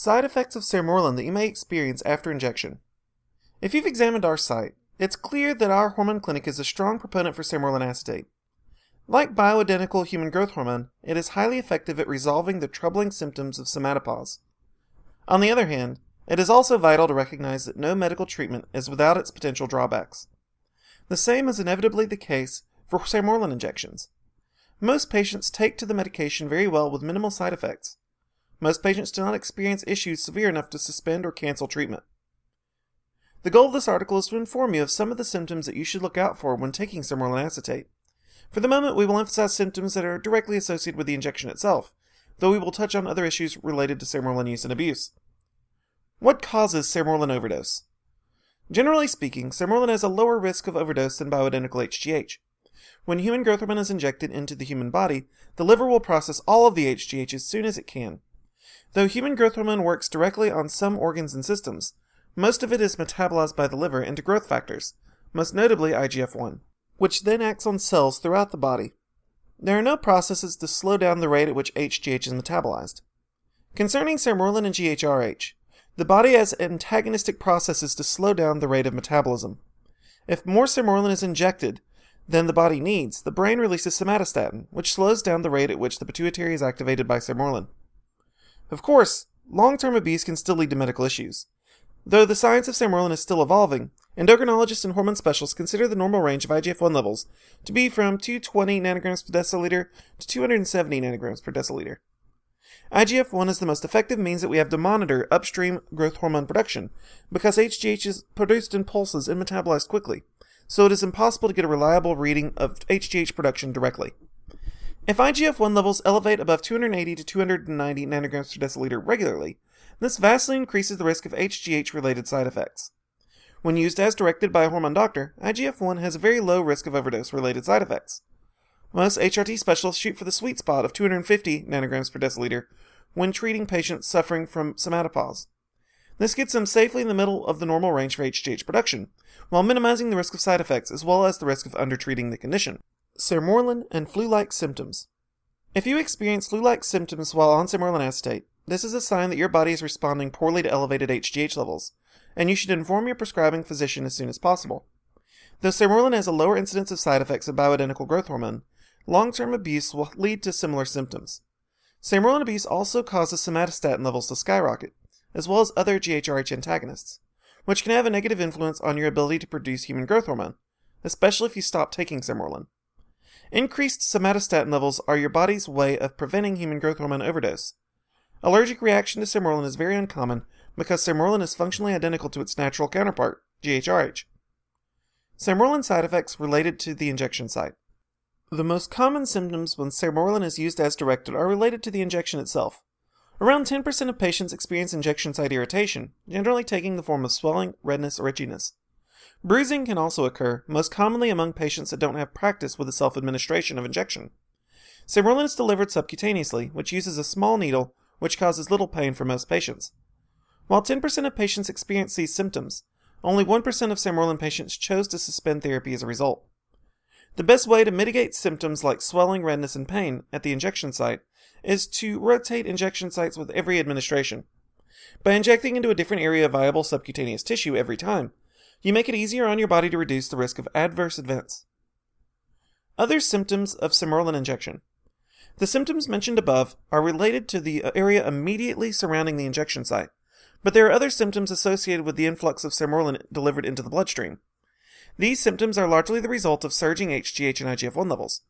Side effects of Sermorelin that you may experience after injection. If you've examined our site, it's clear that our hormone clinic is a strong proponent for Sermorelin acetate. Like bioidentical human growth hormone, it is highly effective at resolving the troubling symptoms of somatopause. On the other hand, it is also vital to recognize that no medical treatment is without its potential drawbacks. The same is inevitably the case for Sermorelin injections. Most patients take to the medication very well with minimal side effects. Most patients do not experience issues severe enough to suspend or cancel treatment. The goal of this article is to inform you of some of the symptoms that you should look out for when taking Sermorelin acetate. For the moment, we will emphasize symptoms that are directly associated with the injection itself, though we will touch on other issues related to Sermorelin use and abuse. What causes Sermorelin overdose? Generally speaking, Sermorelin has a lower risk of overdose than bioidentical HGH. When human growth hormone is injected into the human body, the liver will process all of the HGH as soon as it can. Though human growth hormone works directly on some organs and systems, most of it is metabolized by the liver into growth factors, most notably IGF 1, which then acts on cells throughout the body. There are no processes to slow down the rate at which HGH is metabolized. Concerning Sermorelin and GHRH, the body has antagonistic processes to slow down the rate of metabolism. If more Sermorelin is injected than the body needs, the brain releases somatostatin, which slows down the rate at which the pituitary is activated by Sermorelin. Of course, long term abuse can still lead to medical issues. Though the science of Sermorelin is still evolving, endocrinologists and hormone specialists consider the normal range of IGF 1 levels to be from 220 nanograms per deciliter to 270 nanograms per deciliter. IGF 1 is the most effective means that we have to monitor upstream growth hormone production because HGH is produced in pulses and metabolized quickly, so it is impossible to get a reliable reading of HGH production directly. If IGF 1 levels elevate above 280 to 290 nanograms per deciliter regularly, this vastly increases the risk of HGH related side effects. When used as directed by a hormone doctor, IGF 1 has a very low risk of overdose related side effects. Most HRT specialists shoot for the sweet spot of 250 nanograms per deciliter when treating patients suffering from somatopause. This gets them safely in the middle of the normal range for HGH production, while minimizing the risk of side effects as well as the risk of undertreating the condition. Sermorelin and flu-like symptoms. If you experience flu-like symptoms while on Sermorelin acetate, this is a sign that your body is responding poorly to elevated HGH levels, and you should inform your prescribing physician as soon as possible. Though Sermorelin has a lower incidence of side effects of bioidentical growth hormone, long-term abuse will lead to similar symptoms. Sermorelin abuse also causes somatostatin levels to skyrocket, as well as other GHRH antagonists, which can have a negative influence on your ability to produce human growth hormone, especially if you stop taking Sermorelin. Increased somatostatin levels are your body's way of preventing human growth hormone overdose. Allergic reaction to Sermorelin is very uncommon because Sermorelin is functionally identical to its natural counterpart, GHRH. Sermorelin side effects related to the injection site. The most common symptoms when Sermorelin is used as directed are related to the injection itself. Around 10% of patients experience injection site irritation, generally taking the form of swelling, redness, or itchiness. Bruising can also occur, most commonly among patients that don't have practice with the self administration of injection. Sermorelin is delivered subcutaneously, which uses a small needle, which causes little pain for most patients. While 10% of patients experience these symptoms, only 1% of Sermorelin patients chose to suspend therapy as a result. The best way to mitigate symptoms like swelling, redness, and pain at the injection site is to rotate injection sites with every administration. By injecting into a different area of viable subcutaneous tissue every time, you make it easier on your body to reduce the risk of adverse events. Other symptoms of Sermorelin injection. The symptoms mentioned above are related to the area immediately surrounding the injection site, but there are other symptoms associated with the influx of Sermorelin delivered into the bloodstream. These symptoms are largely the result of surging HGH and IGF 1 levels.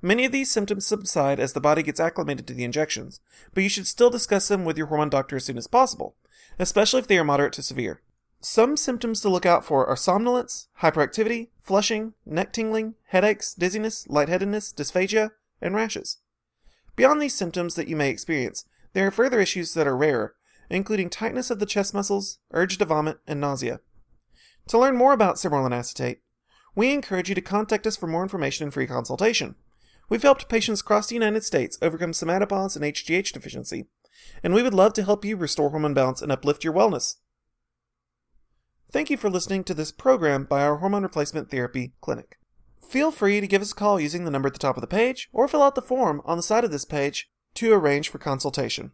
Many of these symptoms subside as the body gets acclimated to the injections, but you should still discuss them with your hormone doctor as soon as possible, especially if they are moderate to severe. Some symptoms to look out for are somnolence, hyperactivity, flushing, neck tingling, headaches, dizziness, lightheadedness, dysphagia, and rashes. Beyond these symptoms that you may experience, there are further issues that are rarer, including tightness of the chest muscles, urge to vomit, and nausea. To learn more about Sermorelin acetate, we encourage you to contact us for more information and free consultation. We've helped patients across the United States overcome somatopause and HGH deficiency, and we would love to help you restore hormone balance and uplift your wellness. Thank you for listening to this program by our Hormone Replacement Therapy Clinic. Feel free to give us a call using the number at the top of the page or fill out the form on the side of this page to arrange for consultation.